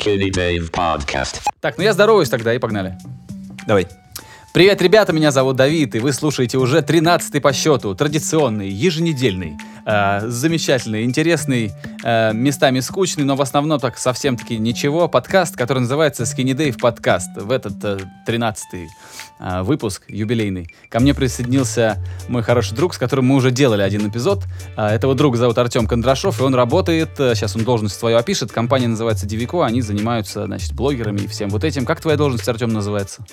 Skinny Dave Podcast. Так, ну я здороваюсь тогда и погнали. Давай. Привет, ребята, меня зовут Давид, и вы слушаете уже 13 по счету, традиционный, еженедельный, э, замечательный, интересный, э, местами скучный, но в основном так совсем-таки ничего, подкаст, который называется Skinny Dave Подкаст. В этот э, 13 э, выпуск, юбилейный, ко мне присоединился мой хороший друг, с которым мы уже делали один эпизод. Э, этого друга зовут Артем Кондрашов, и он работает, э, сейчас он должность свою опишет, компания называется Дивико, они занимаются, значит, блогерами и всем вот этим. Как твоя должность, Артем, называется?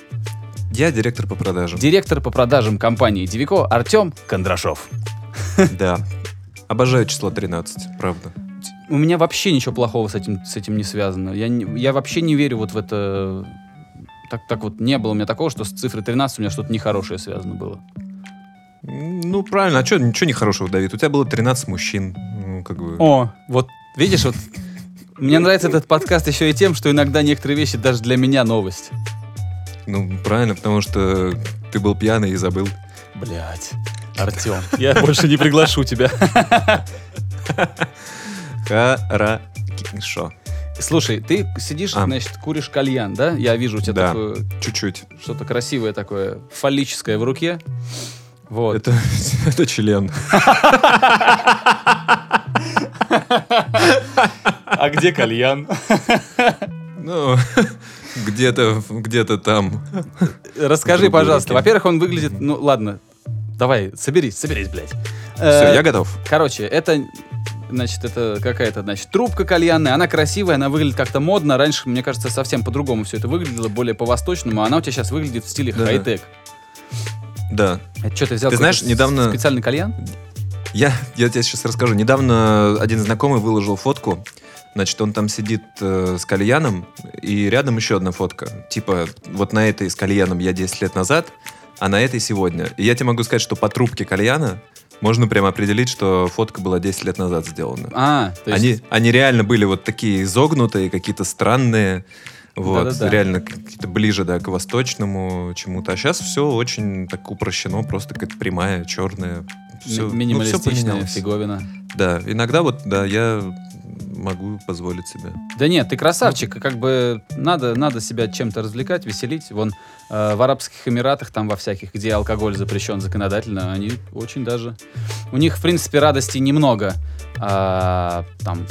Я директор по продажам. Директор по продажам компании Дивико Артем Кондрашов. Да. Обожаю число 13, правда. У меня вообще ничего плохого с этим, с этим не связано. Я, я вообще не верю вот в это... Так, так вот, не было у меня такого, что с цифрой 13 у меня что-то нехорошее связано было. Ну, правильно. А что, ничего нехорошего, Давид? У тебя было 13 мужчин. Ну, как бы... О, вот, видишь, вот... Мне нравится этот подкаст еще и тем, что иногда некоторые вещи даже для меня новость. Ну, правильно, потому что ты был пьяный и забыл. Блять, Артем, я больше не приглашу тебя. Хорошо. Слушай, ты сидишь, А. значит, куришь кальян, да? Я вижу у тебя Да. такое Чуть-чуть. что-то красивое такое, фаллическое в руке. Вот. Это, это член. А где кальян? Ну, где-то где-то там. Расскажи, пожалуйста. Во-первых, он выглядит... Ну, ладно. Давай, соберись, соберись, блядь. Все, Э, я готов. Короче, это... Значит, это какая-то, значит, трубка кальянная, она красивая, она выглядит как-то модно. Раньше, мне кажется, совсем по-другому все это выглядело, более по-восточному, а она у тебя сейчас выглядит в стиле Да-да. хай-тек. Да. Это что, ты взял Ты знаешь, недавно- специальный кальян? Я, я тебе сейчас расскажу. Недавно один знакомый выложил фотку. Значит, он там сидит э, с кальяном, и рядом еще одна фотка. Типа, вот на этой с кальяном я 10 лет назад, а на этой сегодня. И я тебе могу сказать, что по трубке кальяна можно прямо определить, что фотка была 10 лет назад сделана. А, то есть... Они, они реально были вот такие изогнутые, какие-то странные. Вот, Да-да-да. реально какие-то ближе, да, к восточному чему-то. А сейчас все очень так упрощено, просто какая-то прямая, черная. Все, ми- минималистичная фиговина. Да, иногда вот, да, я могу позволить себе. Да нет, ты красавчик, как бы надо, надо себя чем-то развлекать, веселить. Вон э, в Арабских Эмиратах, там во всяких, где алкоголь запрещен законодательно, они очень даже... У них, в принципе, радости немного. А, там,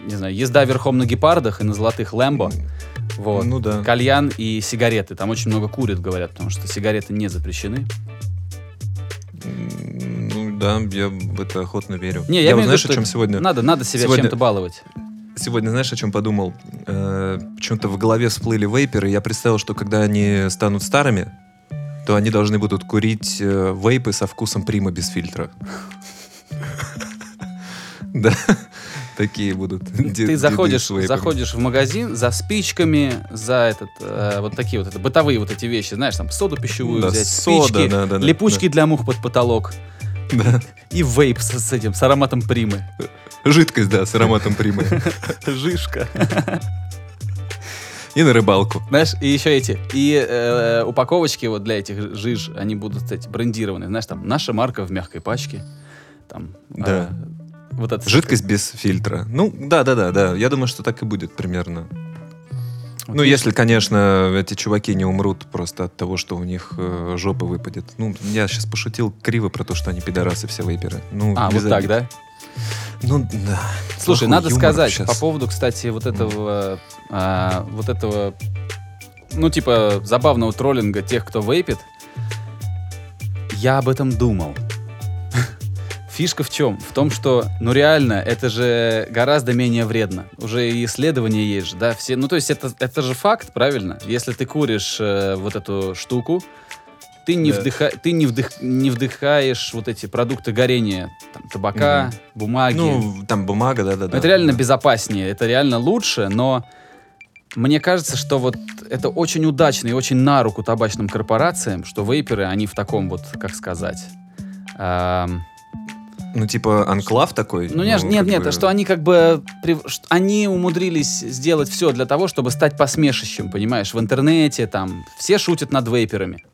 не знаю, езда верхом на гепардах и на золотых Лэмбо. Вот. Ну да. Кальян и сигареты. Там очень много курят, говорят, потому что сигареты не запрещены. Да, я в это охотно верю. Не, я, я вот знаешь, о чем сегодня? Надо, надо себя Сегодня- чем-то баловать. Сегодня знаешь, о чем подумал? Э, Почему-то в голове всплыли вейперы. Я представил, что когда они станут старыми, то они должны будут курить э, вейпы со вкусом прима без фильтра. Да, такие будут. Ты заходишь, заходишь в магазин за спичками, за этот, э, вот такие вот это, бытовые вот эти вещи, знаешь, там соду пищевую взять, спички, липучки для мух под потолок Да. и вейп с, с этим, с ароматом примы. Жидкость, да, с ароматом примы. Жишка. И на рыбалку. Знаешь, и еще эти, и э, упаковочки вот для этих жиж, они будут, кстати, брендированы. Знаешь, там, наша марка в мягкой пачке. Там, Да. э, вот это Жидкость без фильтра. Ну, да, да, да, да. Я думаю, что так и будет примерно. Ну, если, конечно, эти чуваки не умрут просто от того, что у них э, жопа выпадет. Ну, я сейчас пошутил криво про то, что они пидорасы все вейперы. Ну, А, вот так, да? Ну, да. Слушай, Плохой надо сказать щас. по поводу, кстати, вот этого, а, вот этого, ну типа забавного троллинга тех, кто вейпит. Я об этом думал. Фишка в чем? В том, что, ну реально, это же гораздо менее вредно. Уже и исследования есть же, да, все. Ну то есть это, это же факт, правильно? Если ты куришь э, вот эту штуку, ты не, Да. вдыха, ты не, вдых, не вдыхаешь вот эти продукты горения, там, табака, Мгм. бумаги. Ну, там бумага, да-да-да. Это реально безопаснее, это реально лучше, но мне кажется, что вот это очень удачно и очень на руку табачным корпорациям, что вейперы, они в таком вот, как сказать... ам, Ну, типа, анклав такой? ну, нет, нет, как нет, бы- что они как бы... они умудрились сделать все для того, чтобы стать посмешищем, понимаешь, в интернете, там, все шутят над вейперами.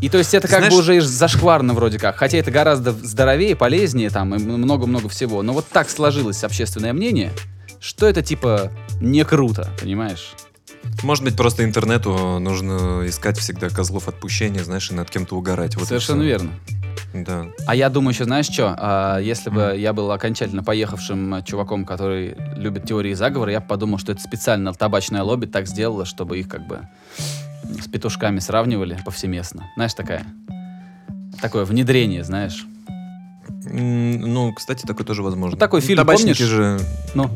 И то есть это как бы знаешь- уже и зашкварно вроде как, хотя это гораздо здоровее, полезнее там и много-много всего. Но вот так сложилось общественное мнение, что это типа не круто, понимаешь? Может быть, просто интернету нужно искать всегда козлов отпущения, знаешь, и над кем-то угорать. Вот Совершенно верно. Да. А я думаю еще, знаешь что, если бы Мгм. я был окончательно поехавшим э, чуваком, который любит теории заговора, я бы подумал, что это специально табачное лобби так сделало, чтобы их как бы с петушками сравнивали повсеместно. Знаешь, такая... Такое внедрение, знаешь. Ну, кстати, такое тоже возможно. Вот такой Ну, фильм, Табачники помнишь? же... Ну,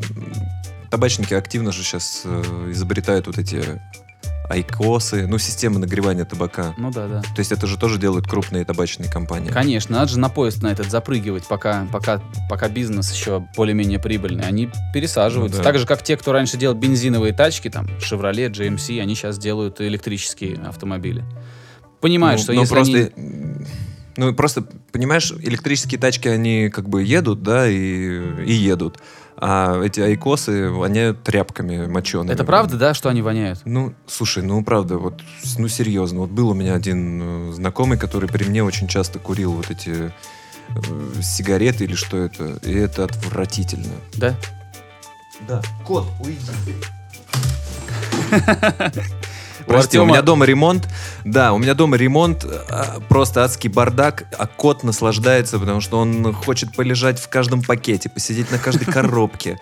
Табачники активно же сейчас изобретают вот эти айкосы, ну, системы нагревания табака. ну да, да. То есть это же тоже делают крупные табачные компании. Конечно, надо же на поезд на этот запрыгивать, пока, пока, пока бизнес еще более-менее прибыльный. Они пересаживаются. Ну да. Так же, как те, кто раньше делал бензиновые тачки, там, Chevrolet, GMC, они сейчас делают электрические автомобили. Понимают, Ну, что ну, если просто, они... Ну, просто, понимаешь, электрические тачки, они как бы едут, да, и, и едут. А эти айкосы воняют тряпками мочеными. Это правда, да, что они воняют? Ну, слушай, ну правда, вот, ну серьезно, вот был у меня один э, знакомый, который при мне очень часто курил вот эти э, сигареты или что это, и это отвратительно. Да? Да. Кот, уйди. Прости, у меня дома ремонт. Да, у меня дома ремонт, а, просто адский бардак, а кот наслаждается, потому что он хочет полежать в каждом пакете, посидеть на каждой коробке,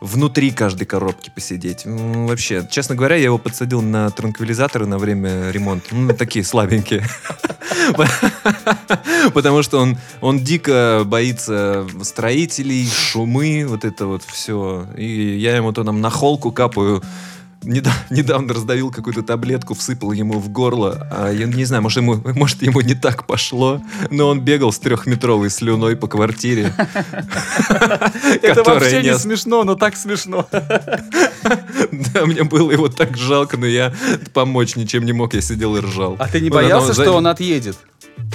внутри каждой коробки посидеть. Ну, вообще, честно говоря, я его подсадил на транквилизаторы на время ремонта. Ну, такие слабенькие. Потому что он, он дико боится строителей, шумы, вот это вот все. И я ему то там на холку капаю. Неда- недавно раздавил какую-то таблетку, всыпал ему в горло. А я не знаю, может ему, может, ему не так пошло, но он бегал с трехметровой слюной по квартире. Это вообще не смешно, но так смешно. Да, мне было его так жалко, но я помочь ничем не мог, я сидел и ржал. А ты не Вот боялся, что он отъедет?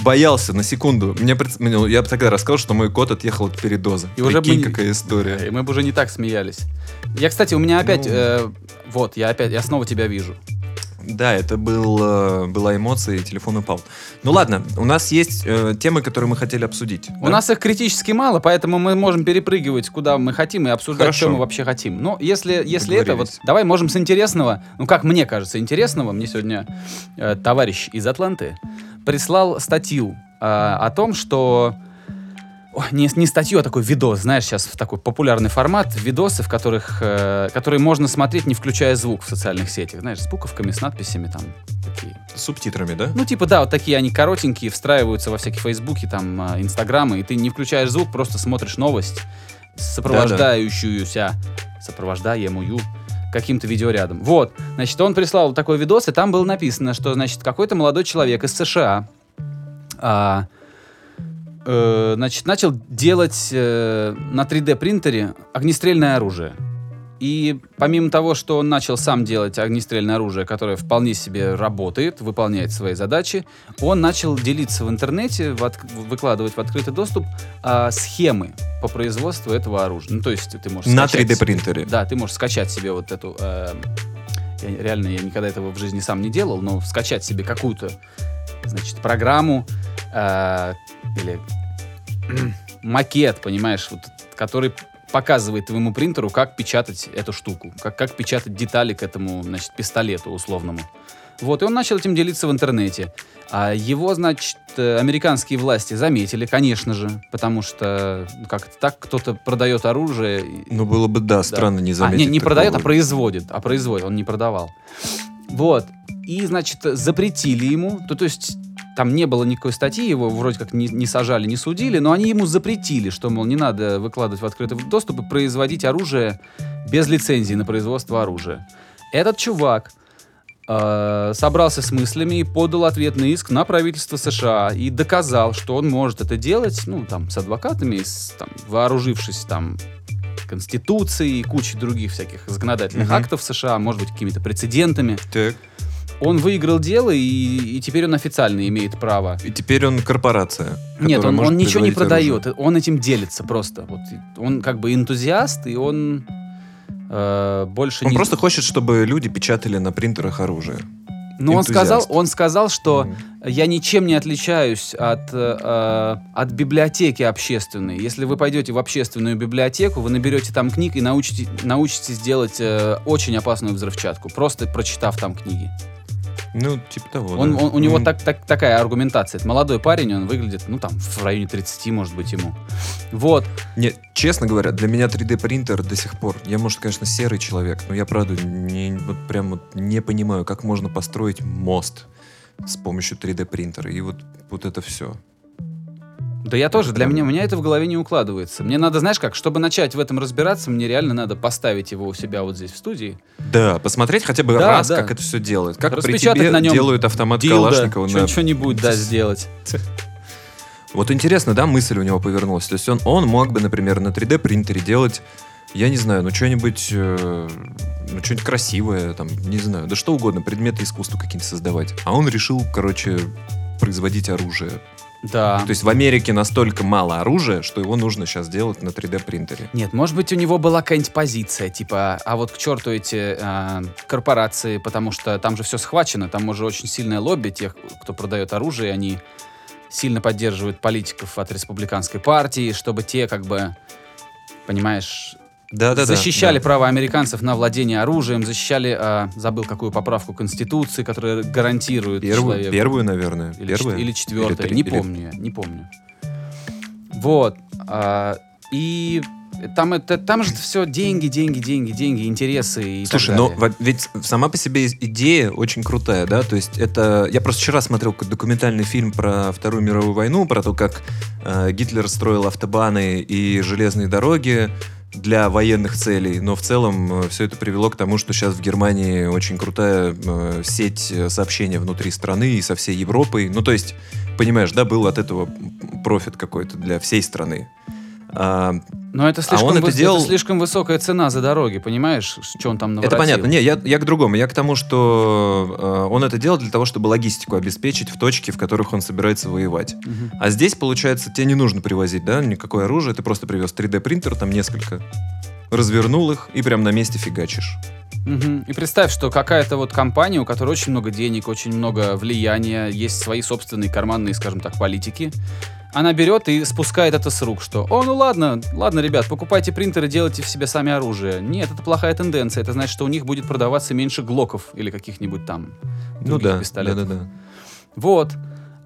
Боялся на секунду. Мне, ну, я бы тогда рассказал, что мой кот отъехал от передоза. И уже бы Прикинь, какая история. И мы бы уже не так смеялись. Я, кстати, у меня опять... Ну. э, вот, я опять, я снова тебя вижу. Да, это был, э, была эмоция, и телефон упал. Ну ладно, у нас есть э, темы, которые мы хотели обсудить. У да? нас их критически мало, поэтому мы можем перепрыгивать куда мы хотим и обсуждать, Хорошо. что мы вообще хотим. Но если, если это, вот давай можем с интересного, ну как мне кажется, интересного, мне сегодня э, товарищ из Атланты прислал статью э, о том, что не, не статью, а такой видос, знаешь, сейчас в такой популярный формат, видосы, в которых, э, которые можно смотреть, не включая звук в социальных сетях, знаешь, с буковками, с надписями там такие. С субтитрами, да? Ну, типа, да, вот такие они коротенькие, встраиваются во всякие фейсбуки, там, а, инстаграмы, и ты не включаешь звук, просто смотришь новость, сопровождающуюся, сопровождаемую каким-то видеорядом. Вот, значит, он прислал такой видос, и там было написано, что, значит, какой-то молодой человек из США, а, э, значит, начал делать э, на 3D принтере огнестрельное оружие. И помимо того, что он начал сам делать огнестрельное оружие, которое вполне себе работает, выполняет свои задачи, он начал делиться в интернете, в отк- выкладывать в открытый доступ а, схемы по производству этого оружия. Ну, то есть ты можешь На скачать 3D себе- принтере. Да, ты можешь скачать себе вот эту... э, я, реально, я никогда этого в жизни сам не делал, но скачать себе какую-то, значит, программу э, или макет, понимаешь, вот, который показывает твоему принтеру, как печатать эту штуку, как, как печатать детали к этому, значит, пистолету условному. Вот, и он начал этим делиться в интернете. А его, значит, э, американские власти заметили, конечно же, потому что, ну, как так, кто-то продает оружие. Ну, было бы, да, странно не а, заметить. не, не такого. продает, а производит. А производит, он не продавал. Вот. И, значит, запретили ему, то, то есть там не было никакой статьи, его вроде как не, не сажали, не судили, но они ему запретили, что, мол, не надо выкладывать в открытый доступ и производить оружие без лицензии на производство оружия. Этот чувак э, собрался с мыслями и подал ответный иск на правительство США и доказал, что он может это делать, ну, там, с адвокатами, с, там, вооружившись, там, Конституцией и кучей других всяких законодательных Мгм. актов США, может быть, какими-то прецедентами. Так. Он выиграл дело, и, и теперь он официально имеет право. И теперь он корпорация. Нет, он, он ничего не производить оружие. продает, он этим делится просто. Вот, он как бы энтузиаст, и он э, больше Он не... просто хочет, чтобы люди печатали на принтерах оружие. Но он сказал, он сказал, что Мгм. я ничем не отличаюсь от, э, э, от библиотеки общественной. Если вы пойдете в общественную библиотеку, вы наберете там книг и научите, научитесь делать э, очень опасную взрывчатку, просто прочитав там книги. Ну, типа того, Он, да. он- у него так, так- такая аргументация. Это молодой парень, он выглядит, ну, там, в районе 30, может быть, ему. Вот. Не, честно говоря, для меня 3D принтер до сих пор. Я, может, конечно, серый человек, но я правда не, вот прям вот не понимаю, как можно построить мост с помощью 3D принтера. И вот, вот это все. Да я тоже, для прям- меня, у меня это в голове не укладывается. Мне надо, знаешь как, чтобы начать в этом разбираться, мне реально надо поставить его у себя вот здесь в студии. Да, посмотреть хотя бы Да, раз, да. как это все делает. Как при тебе на нем делают автомат Дилдо, Калашникова. чё- на- что-нибудь, да, сделать. Вот интересно, да, мысль у него повернулась. То есть он, он мог бы, например, на 3D принтере делать, я не знаю, ну что-нибудь, э, ну что-нибудь красивое, там, не знаю, да что угодно, предметы искусства какие-нибудь создавать. А он решил, короче, производить оружие. Да. То есть в Америке настолько мало оружия, что его нужно сейчас делать на 3D принтере. Нет, может быть, у него была какая-нибудь позиция, типа, а вот к черту эти а, корпорации, потому что там же все схвачено, там уже очень сильное лобби тех, кто продает оружие, они сильно поддерживают политиков от республиканской партии, чтобы те, как бы, понимаешь, Да-да-да. защищали да. права американцев на владение оружием, защищали, а, забыл какую поправку Конституции, которая гарантирует Первую, человеку. первую, наверное. Или, первая. чет- или четвертая, три- не или- помню я, не помню. Вот. а, и там, это, там же все деньги, деньги, деньги, деньги, интересы и Слушай, во- ведь сама по себе идея очень крутая, да, то есть это... Я просто вчера смотрел документальный фильм про Вторую мировую войну, про то, как э, Гитлер строил автобаны и железные дороги для военных целей, но в целом все это привело к тому, что сейчас в Германии очень крутая э, сеть э, сообщения внутри страны и со всей Европой. Ну, то есть, понимаешь, да, был от этого профит какой-то для всей страны. А, Но это слишком, он это выс- делал- это слишком высокая цена за дороги, понимаешь, что он там наворотил? Это понятно. Не, я, я к другому. Я к тому, что э, он это делал для того, чтобы логистику обеспечить в точке, в которых он собирается воевать. Мгм. А здесь, получается, тебе не нужно привозить, да, никакое оружие. Ты просто привез 3D-принтер, там несколько, развернул их и прям на месте фигачишь. Мгм. И представь, что какая-то вот компания, у которой очень много денег, очень много влияния, есть свои собственные карманные, скажем так, политики, она берет и спускает это с рук, что, о, ну ладно, ладно, ребят, покупайте принтеры, делайте в себе сами оружие. Нет, это плохая тенденция, это значит, что у них будет продаваться меньше глоков или каких-нибудь там Ну других да, да, пистолетов. да, да. Вот.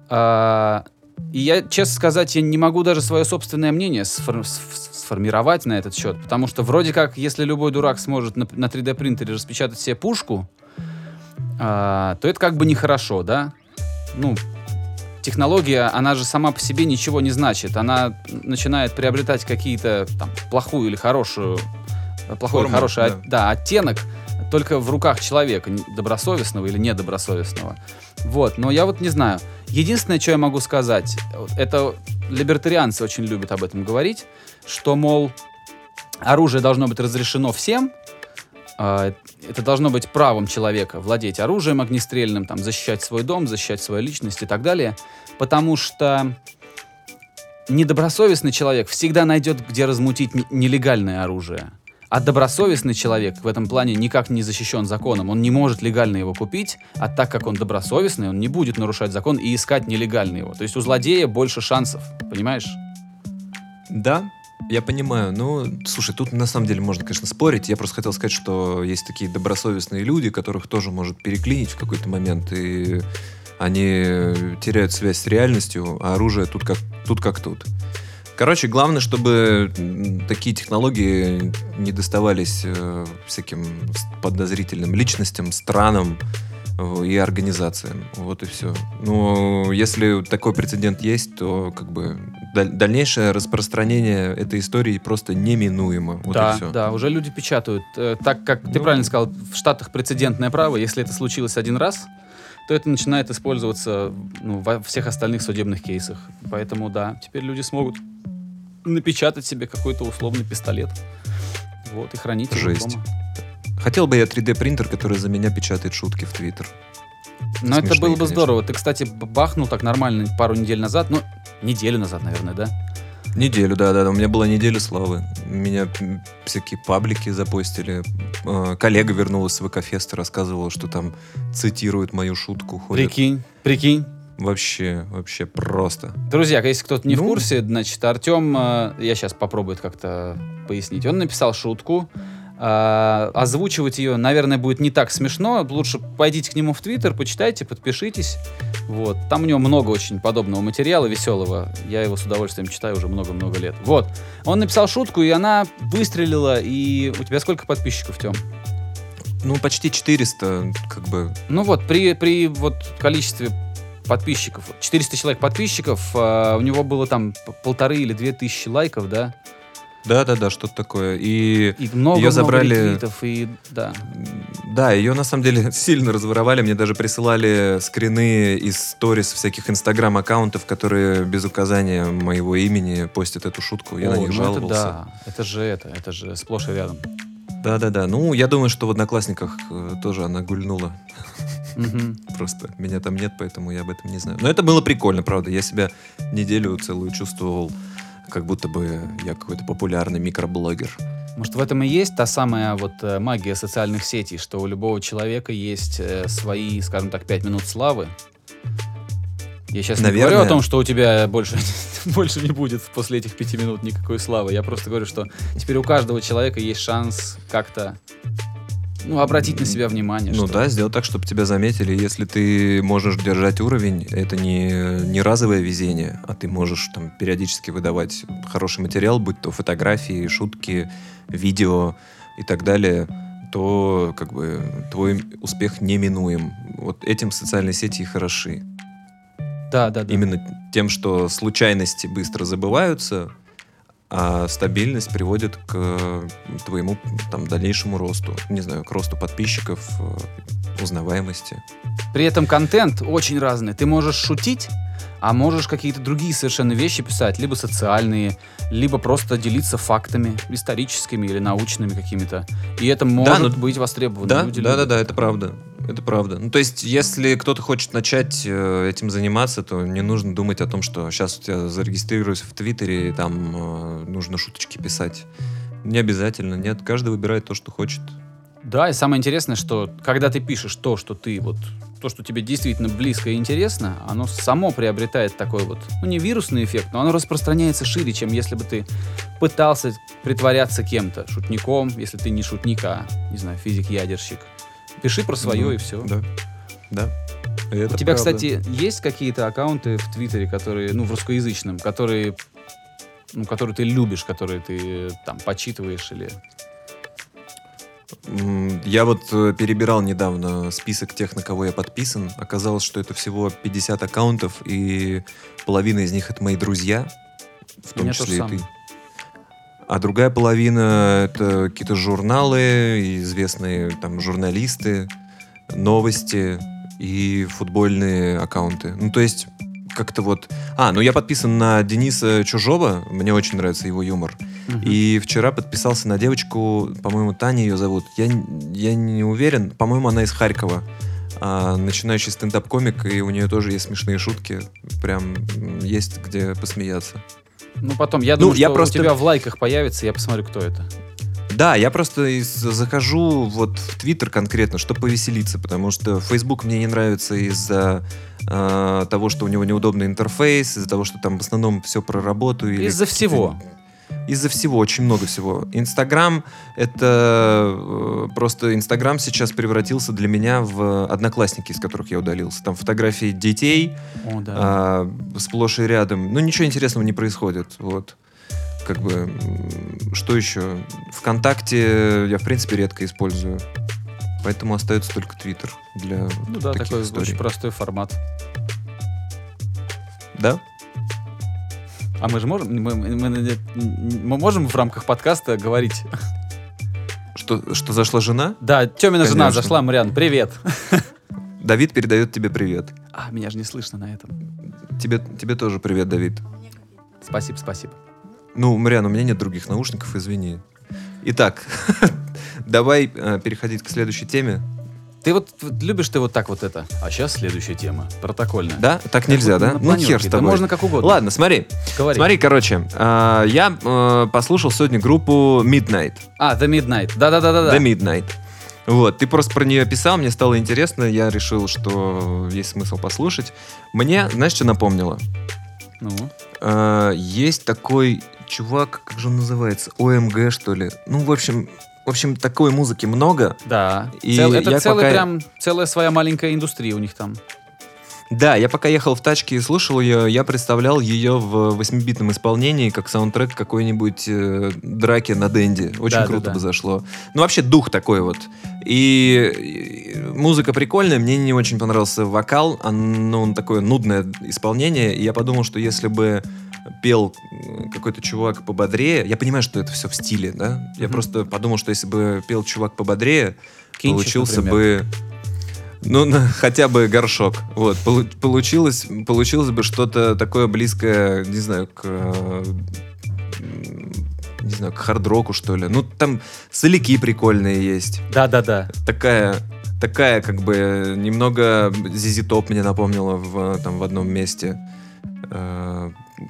А, и я, честно сказать, я не могу даже свое собственное мнение сфор- сф- сформировать на этот счет, потому что вроде как, если любой дурак сможет на, на 3D принтере распечатать себе пушку, а, то это как бы нехорошо, да? Ну, технология, она же сама по себе ничего не значит. Она начинает приобретать какие-то там плохую или хорошую, э, плохой или Форму, хороший да. от- да, оттенок только в руках человека, добросовестного или недобросовестного. Вот, но я вот не знаю. Единственное, что я могу сказать, это либертарианцы очень любят об этом говорить, что, мол, оружие должно быть разрешено всем, а, это должно быть правом человека владеть оружием огнестрельным, там, защищать свой дом, защищать свою личность и так далее, потому что недобросовестный человек всегда найдет, где размутить нелегальное оружие. А добросовестный человек в этом плане никак не защищен законом. Он не может легально его купить, а так как он добросовестный, он не будет нарушать закон и искать нелегально его. То есть у злодея больше шансов, понимаешь? Да, я понимаю. Ну, слушай, тут на самом деле можно, конечно, спорить. Я просто хотел сказать, что есть такие добросовестные люди, которых тоже может переклинить в какой-то момент, и они теряют связь с реальностью, а оружие тут как тут. Как тут. Короче, главное, чтобы такие технологии не доставались э, всяким подозрительным личностям, странам э, и организациям. Вот и все. Ну, если такой прецедент есть, то как бы дальнейшее распространение этой истории просто неминуемо. Вот да, и все. да, уже люди печатают. Э, так как ты Ну. правильно сказал, в Штатах прецедентное право, если это случилось один раз, то это начинает использоваться ну, во всех остальных судебных кейсах. Поэтому да, теперь люди смогут напечатать себе какой-то условный пистолет. Вот, и хранить его Жесть. дома. Хотел бы я 3D принтер, который за меня печатает шутки в Твиттер. Но это было бы конечно. здорово. Ты, кстати, бахнул так нормально пару недель назад, ну, неделю назад, наверное, да? Неделю, да-да. У меня была неделя славы. Меня всякие паблики запостили. Э, Коллега вернулась с ВК-феста, рассказывала, что там цитирует мою шутку. Ходят. Прикинь, прикинь. Вообще, вообще просто. Друзья, если кто-то не в Ну. курсе, значит, Артем, э, я сейчас попробую как-то пояснить. Он написал шутку. э, озвучивать ее, наверное, будет не так смешно. Лучше пойдите к нему в Твиттер, почитайте, подпишитесь. Вот. Там у него много очень подобного материала веселого. Я его с удовольствием читаю уже много-много лет. Вот. Он написал шутку, и она выстрелила. И у тебя сколько подписчиков, Тем? Ну, почти 400, как бы. Ну вот, при, при вот количестве подписчиков, 400 человек подписчиков, а, у него было там полторы или две тысячи лайков, да? Да-да-да, что-то такое. И И много, Её забрали- ретвитов, и да. Да, ее на самом деле сильно разворовали. Мне даже присылали скрины из сторис всяких инстаграм-аккаунтов, которые без указания моего имени постят эту шутку. Я О, на них ну жаловался. Это, да, это же это, это же сплошь и рядом. Да-да-да. Ну, я думаю, что в Одноклассниках э, тоже она гульнула. Просто меня там нет, поэтому я об этом не знаю. Но это было прикольно, правда. Я себя неделю целую чувствовал, как будто бы я какой-то популярный микроблогер. Может, в этом и есть та самая вот э, магия социальных сетей, что у любого человека есть э, свои, скажем так, пять минут славы. Я сейчас не Наверное. говорю о том, что у тебя больше, больше не будет после этих пяти минут никакой славы. Я просто говорю, что теперь у каждого человека есть шанс как-то ну, обратить на себя внимание. Ну что да, сделать так, чтобы тебя заметили. Если ты можешь держать уровень, это не, не разовое везение, а ты можешь там периодически выдавать хороший материал, будь то фотографии, шутки, видео и так далее, то как бы твой успех неминуем. Вот этим социальные сети и хороши. Да, да, да. Именно тем, что случайности быстро забываются, а стабильность приводит к твоему там дальнейшему росту. Не знаю, к росту подписчиков, э, узнаваемости. При этом контент очень разный. Ты можешь шутить, а можешь какие-то другие совершенно вещи писать, либо социальные, либо просто делиться фактами историческими или научными какими-то. И это может ну, быть востребовано. Да, Люди да, да, любят. да, это правда. Это правда. Ну, то есть, если кто-то хочет начать э, этим заниматься, то не нужно думать о том, что сейчас у тебя зарегистрируюсь в Твиттере, и там э, нужно шуточки писать. Не обязательно, нет. Каждый выбирает то, что хочет. Да, и самое интересное, что когда ты пишешь то, что ты вот то, что тебе действительно близко и интересно, оно само приобретает такой вот, ну не вирусный эффект, но оно распространяется шире, чем если бы ты пытался притворяться кем-то, шутником, если ты не шутник, а, не знаю, физик-ядерщик. Пиши про свое Ну, и все. Да. Да. И это У тебя, правда. кстати, есть какие-то аккаунты в Твиттере, которые, ну, в русскоязычном, которые, ну, которые ты любишь, которые ты э, там почитываешь или... Я вот э, перебирал недавно список тех, на кого я подписан. Оказалось, что это всего 50 аккаунтов, и половина из них это мои друзья, в том меня числе и самое. А другая половина это какие-то журналы, известные там журналисты, новости и футбольные аккаунты. Ну, то есть, как-то вот... А, ну я подписан на Дениса Чужого, мне очень нравится его юмор. Мгм. И вчера подписался на девочку, по-моему, Таня ее зовут. Я, я не уверен, по-моему, она из Харькова. А, начинающий стендап-комик, и у нее тоже есть смешные шутки. Прям есть где посмеяться. Ну, потом, я Ну, думаю, я что просто- у тебя в лайках появится, я посмотрю, кто это. Да, я просто из- захожу вот в Твиттер конкретно, чтобы повеселиться, потому что Facebook мне не нравится из-за э, того, что у него неудобный интерфейс, из-за того, что там в основном все про работу. Из-за всего. Из-за всего, очень много всего. Инстаграм — это э, просто Инстаграм сейчас превратился для меня в одноклассники, из которых я удалился. Там фотографии детей О, да. а, сплошь и рядом. Ну, ничего интересного не происходит. Вот. Как бы, что еще? ВКонтакте я, в принципе, редко использую. Поэтому остается только Твиттер для ну да, таких такой историй. очень простой формат. Да? А мы же можем, мы, мы- мы- можем в рамках подкаста говорить. Что, что зашла жена? Да, Тёмина жена Конечно. зашла, Мариан, привет. Давид передает тебе привет. А, меня же не слышно на этом. Тебе, тебе тоже привет, Давид. Спасибо, спасибо. Ну, Мариан, у меня нет других наушников, извини. Итак, давай э, переходить к следующей теме. Ты вот, вот любишь ты вот так вот это. А сейчас следующая тема. Протокольная. Да? Так нельзя, вот да? Ну, хер с Да тобой. можно как угодно. Ладно, смотри. Говори. Смотри, короче, а, я э, послушал сегодня группу Midnight. А, The Midnight. Да-да-да-да. The Midnight. Вот, ты просто про нее писал, мне стало интересно, я решил, что есть смысл послушать. Мне, знаешь, что напомнило? Ну, А, есть такой чувак, как же он называется? ОМГ, что ли? Ну, в общем, в общем, такой музыки много. да. И Цел- это я целый пока- прям, целая своя маленькая индустрия у них там. Да, я пока ехал в тачке и слушал ее, я представлял ее в 8-битном исполнении, как саундтрек какой-нибудь э, драки на Дэнди. Очень Да, да, круто да. бы зашло. Ну, вообще дух такой вот. И, и музыка прикольная, мне не очень понравился вокал, он, ну, он такое нудное исполнение, и я подумал, что если бы пел э, какой-то чувак пободрее, я понимаю, что это все в стиле, да? Я Мгм. просто подумал, что если бы пел чувак пободрее, Кинчик, получился например. бы ну, на- хотя бы горшок. Вот, полу- получилось, получилось бы что-то такое близкое, не знаю, к э, не знаю, к хард-року, что ли. Ну, там соляки прикольные есть. Да-да-да. Такая, такая, как бы, немного Зизи Топ мне напомнила в, там, в одном месте.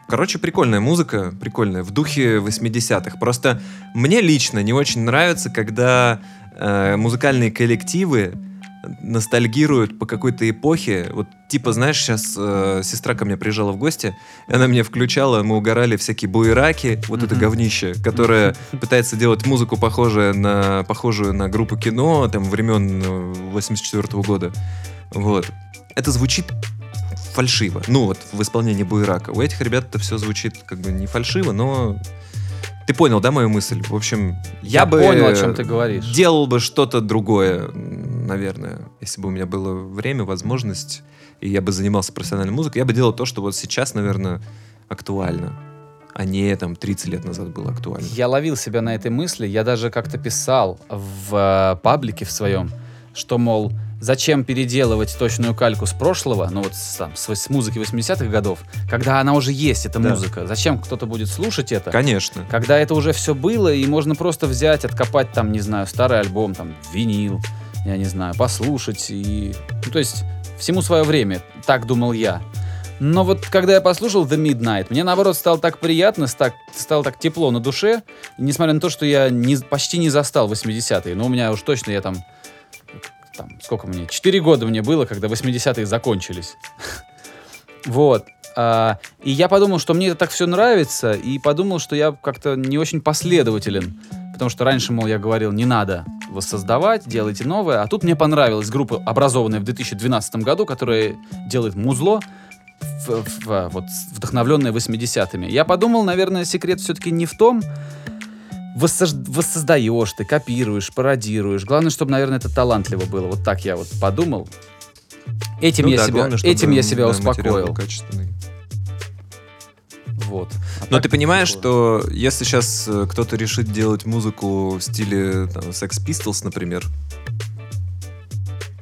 Короче, прикольная музыка, прикольная, в духе 80-х. Просто мне лично не очень нравится, когда э, музыкальные коллективы ностальгируют по какой-то эпохе. Вот типа, знаешь, сейчас э, сестра ко мне приезжала в гости, и она мне включала, мы угорали всякие буераки, вот это Мгм. говнище, которое пытается делать музыку похожую на, похожую на группу кино там времен э, 84 года. Вот. Это звучит фальшиво. Ну вот в исполнении Буерака. У этих ребят это все звучит как бы не фальшиво, но ты понял, да, мою мысль? В общем, я, Я бы понял, о чем ты говоришь. делал бы что-то другое, наверное, если бы у меня было время, возможность, и я бы занимался профессиональной музыкой, я бы делал то, что вот сейчас, наверное, актуально, а не там 30 лет назад было актуально. Я ловил себя на этой мысли, я даже как-то писал в э, паблике в своем, что, мол, зачем переделывать точную кальку с прошлого, ну вот там, с, с музыки 80-х годов, когда она уже есть, эта Да. музыка. Зачем кто-то будет слушать это? Конечно. Когда это уже все было, и можно просто взять, откопать там, не знаю, старый альбом, там, винил, я не знаю, послушать и... Ну, то есть, всему свое время, так думал я. Но вот когда я послушал The Midnight, мне наоборот стало так приятно, так, стало так тепло на душе, несмотря на то, что я не, почти не застал 80-е, но у меня уж точно я там, там, сколько мне, 4 года мне было, когда 80-е закончились. Вот. А, и я подумал, что мне это так все нравится, и подумал, что я как-то не очень последователен. Потому что раньше, мол, я говорил, не надо воссоздавать, делайте новое. А тут мне понравилась группа, образованная в 2012 году, которая делает музло, в- в- вот, вдохновленное 80-ми. Я подумал, наверное, секрет все-таки не в том, воссоздаешь ты, копируешь, пародируешь. Главное, чтобы, наверное, это талантливо было. Вот так я вот подумал. Этим, Ну я, да, себя, главное, этим я себя да, успокоил. Вот. А Но ты понимаешь, такое. что если сейчас э, кто-то решит делать музыку в стиле там, Sex Pistols, например,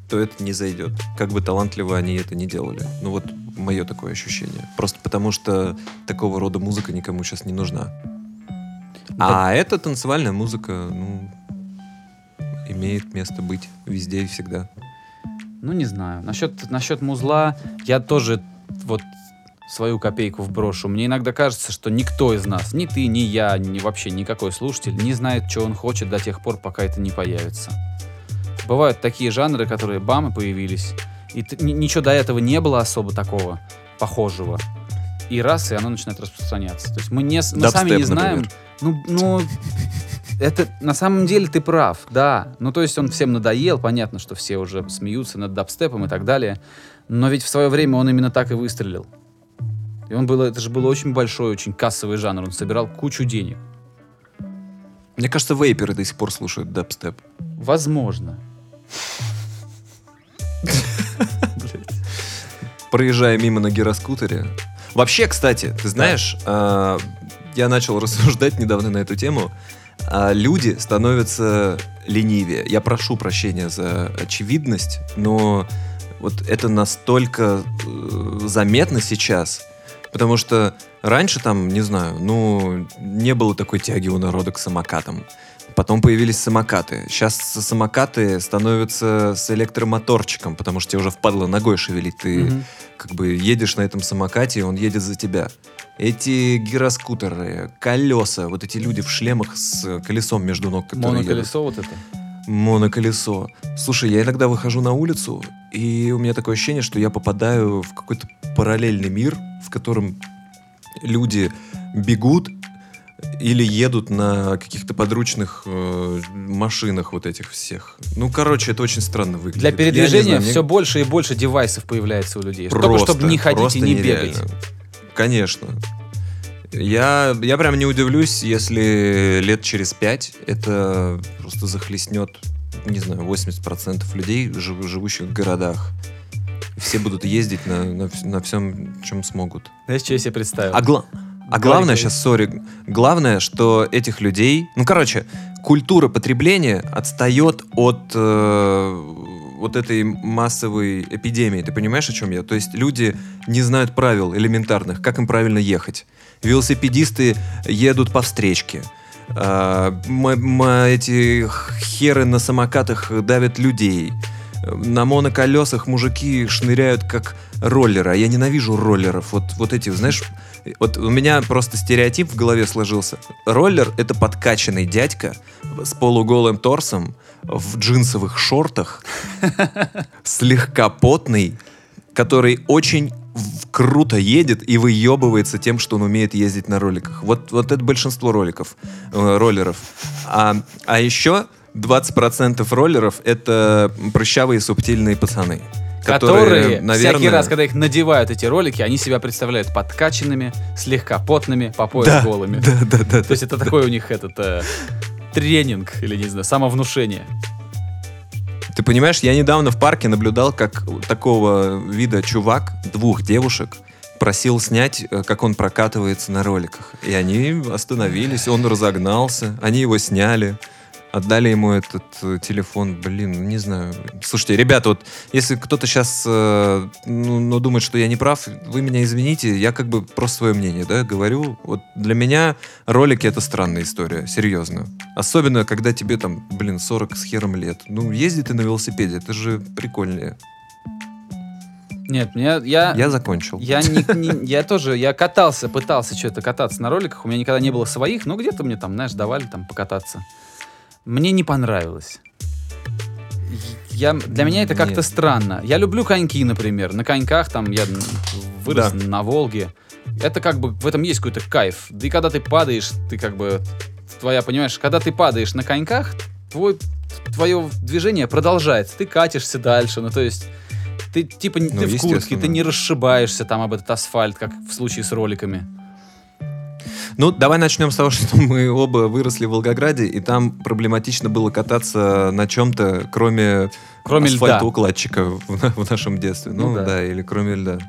то это не зайдет. Как бы талантливо они это не делали. Ну вот мое такое ощущение. Просто потому что такого рода музыка никому сейчас не нужна. А эта танцевальная музыка, ну, имеет место быть везде и всегда. Ну, не знаю. Насчет, насчет музла я тоже вот свою копейку вброшу. Мне иногда кажется, что никто из нас, ни ты, ни я, ни вообще никакой слушатель не знает, что он хочет до тех пор, пока это не появится. Бывают такие жанры, которые бам и появились. И ничего до этого не было особо такого похожего. И раз, и оно начинает распространяться. То есть мы, не, мы сами не знаем. например. Ну, ну, это на самом деле ты прав, да. Ну, то есть он всем надоел, понятно, что все уже смеются над дабстепом и так далее. Но ведь в свое время он именно так и выстрелил. И он был, это же был очень большой, очень кассовый жанр. Он собирал кучу денег. Мне кажется, вейперы до сих пор слушают дабстеп. Возможно. проезжая мимо на гироскутере. Вообще, кстати, ты знаешь, а, я начал рассуждать недавно на эту тему. а, люди становятся ленивее. Я прошу прощения за очевидность, но вот это настолько э, заметно сейчас, потому что раньше там, не знаю, ну, не было такой тяги у народа к самокатам. Потом появились самокаты. Сейчас самокаты становятся с электромоторчиком, потому что тебе уже впадло ногой шевелить. Ты Мгм. как бы едешь на этом самокате, и он едет за тебя. Эти гироскутеры, колеса, вот эти люди в шлемах с колесом между ног, которые едут. Моноколесо вот это. Моноколесо. Слушай, я иногда выхожу на улицу, и у меня такое ощущение, что я попадаю в какой-то параллельный мир, в котором люди бегут или едут на каких-то подручных э, машинах вот этих всех. Ну, короче, это очень странно выглядит. Для передвижения знаю, мне все больше и больше девайсов появляется у людей. Только просто- чтобы не ходить и не нереально. бегать. Конечно. Я, я прям не удивлюсь, если лет через пять это просто захлестнет, не знаю, 80% людей, жив- живущих в городах. Все будут ездить на, на, на всем, чем смогут. Знаешь, что я себе представил? А, гла- а главное говори. сейчас, сори, главное, что этих людей... Ну, короче, культура потребления отстает от э, вот этой массовой эпидемии. Ты понимаешь, о чем я? То есть люди не знают правил элементарных, как им правильно ехать. Велосипедисты едут по встречке. А, м- м- эти херы на самокатах давят людей. На моноколесах мужики шныряют как роллеры. А я ненавижу роллеров. Вот, вот эти, знаешь, вот у меня просто стереотип в голове сложился. Роллер — это подкачанный дядька с полуголым торсом в джинсовых шортах, слегка потный, который очень круто едет и выебывается тем, что он умеет ездить на роликах. Вот, вот это большинство роликов, э, роллеров. А, а еще 20% роллеров — это прыщавые субтильные пацаны. Которые, наверное, всякий раз, когда их надевают эти ролики, они себя представляют подкачанными, слегка потными, по пояс Да, голыми. Да, да, да. То есть это такой у них этот э, тренинг или не знаю, самовнушение. Ты понимаешь, я недавно в парке наблюдал, как такого вида чувак, двух девушек, просил снять, э, как он прокатывается на роликах. И они остановились, он разогнался, они его сняли, отдали ему этот э, телефон. Блин, ну, не знаю. Слушайте, ребята, вот если кто-то сейчас ну, ну, думает, что я не прав, вы меня извините, я как бы просто свое мнение, да, говорю. Вот для меня ролики это странная история, серьезно. Особенно, когда тебе там, блин, 40 с хером лет. Ну, езди ты на велосипеде, это же прикольнее. Нет, меня, я, Я закончил. я, не, не- я тоже, я катался, пытался что-то кататься на роликах, у меня никогда не было своих, но где-то мне там, знаешь, давали там покататься. Мне не понравилось. Я, для меня это как-то странно. Я люблю коньки, например. На коньках там я вырос Да. на Волге. Это как бы в этом есть какой-то кайф. Да и когда ты падаешь, ты как бы твоя, понимаешь, когда ты падаешь на коньках, твой твое движение продолжается. Ты катишься дальше. Ну то есть ты типа Ну, ты в куртке, ты не расшибаешься там об этот асфальт, как в случае с роликами. Ну, давай начнем с того, что мы оба выросли в Волгограде, и там проблематично было кататься на чем-то, кроме, Кроме асфальтоукладчика в, в нашем детстве. Ну, Ну да. да. или кроме льда.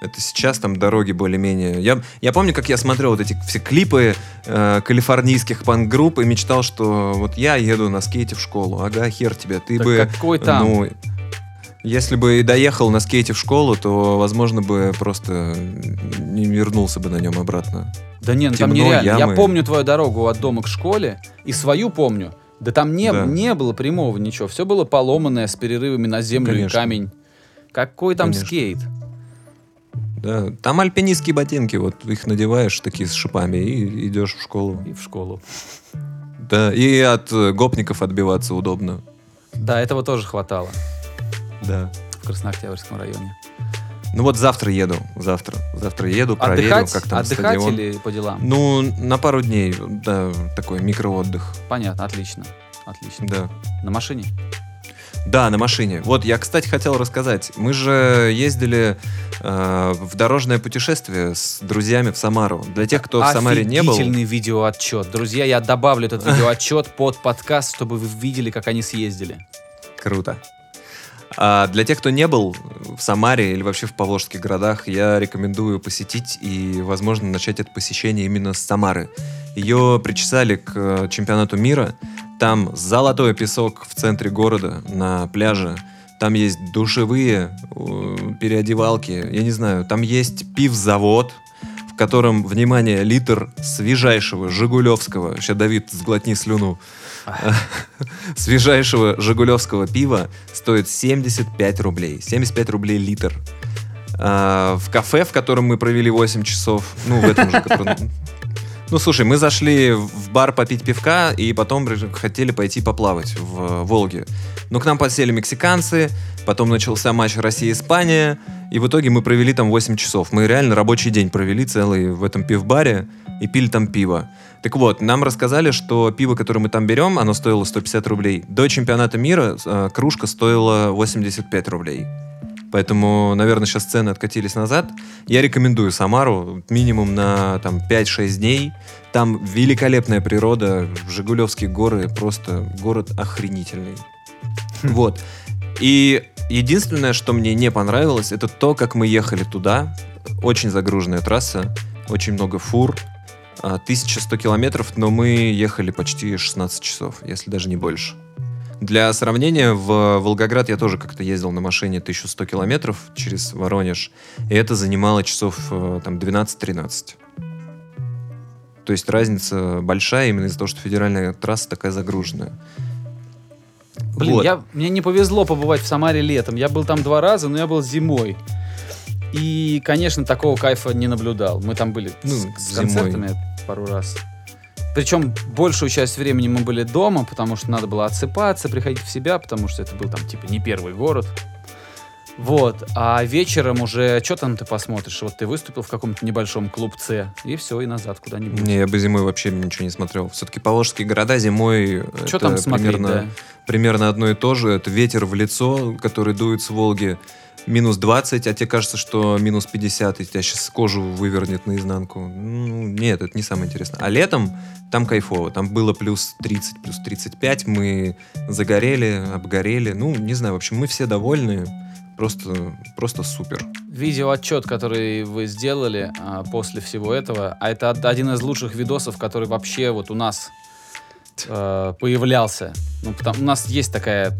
Это сейчас там дороги более-менее. Я, я помню, как я смотрел вот эти все клипы э, калифорнийских панк-групп и мечтал, что вот я еду на скейте в школу. Ага, хер тебе. Ты Так бы. какой там? Ну, если бы и доехал на скейте в школу, то, возможно, бы просто не вернулся бы на нем обратно. Да нет, ну там темно, нереально. Я ямы. помню твою дорогу от дома к школе, и свою помню. Да там не, Да. не было прямого ничего. Все было поломанное с перерывами на землю Конечно. и камень. Какой там Конечно. скейт? Да, там альпинистские ботинки, вот их надеваешь такие с шипами и идешь в школу. И в школу. Да, и от гопников отбиваться удобно. Да, этого тоже хватало Да. в Краснооктябрьском районе. Ну вот завтра еду, завтра. Завтра еду, проверю, Отдыхать, как там отдыхать стадион. или по делам? Ну, на пару дней, да, такой микроотдых, Понятно, отлично. Отлично. да. На машине? Да, на машине. Вот, я, кстати, хотел рассказать. Мы же ездили э, в дорожное путешествие с друзьями в Самару. Для тех, кто в Самаре не был... Офигительный видеоотчет. Друзья, я добавлю этот видеоотчет под подкаст, чтобы вы видели, как они съездили. Круто. А для тех, кто не был в Самаре или вообще в Поволжских городах, я рекомендую посетить и, возможно, начать это посещение именно с Самары. Ее причесали к э, чемпионату мира. Там золотой песок в центре города, на пляже. Там есть душевые, переодевалки, я не знаю. Там есть пивзавод, в котором, внимание, литр свежайшего Жигулевского, сейчас Давид сглотни слюну, свежайшего Жигулевского пива стоит 75 рублей. 75 рублей литр. А, в кафе, в котором мы провели 8 часов, ну, в этом же, который... Ну, слушай, мы зашли в бар попить пивка и потом хотели пойти поплавать в Волге. Но к нам подсели мексиканцы, потом начался матч Россия-Испания, и в итоге мы провели там 8 часов. Мы реально рабочий день провели целый в этом пивбаре и пили там пиво. Так вот, нам рассказали, что пиво, которое мы там берем, оно стоило 150 рублей. До чемпионата мира э, кружка стоила 85 рублей. Поэтому, наверное, сейчас цены откатились назад. Я рекомендую Самару минимум на там, 5-6 дней. Там великолепная природа, Жигулевские горы, просто город охренительный. Вот. И единственное, что мне не понравилось, это то, как мы ехали туда. Очень загруженная трасса, очень много фур, 1100 а, километров, но мы ехали почти 16 часов, если даже не больше. Для сравнения, в Волгоград я тоже как-то ездил на машине 1100 километров через Воронеж, и это занимало часов э, там 12-13. То есть разница большая именно из-за того, что федеральная трасса такая загруженная. Блин, вот. я, мне не повезло побывать в Самаре летом. Я был там два раза, но я был зимой. И, конечно, такого кайфа не наблюдал. Мы там были ну, с, с концертами пару раз. Причем большую часть времени мы были дома, потому что надо было отсыпаться, приходить в себя, потому что это был там типа не первый город. Вот, а вечером уже, что там ты посмотришь? Вот ты выступил в каком-то небольшом клубце, и все, и назад куда-нибудь. Не, я бы зимой вообще ничего не смотрел. Все-таки поволжские города зимой что там смотреть, примерно, да? примерно одно и то же. Это ветер в лицо, который дует с Волги минус 20, а тебе кажется, что минус 50, и тебя сейчас кожу вывернет наизнанку. Ну, нет, это не самое интересное. А летом там кайфово. Там было плюс 30, плюс 35. Мы загорели, обгорели. Ну, не знаю, в общем, мы все довольны. Просто, просто супер. Видеоотчет, который вы сделали а, после всего этого, а это один из лучших видосов, который вообще вот у нас э, появлялся. Ну, потому, у нас есть такая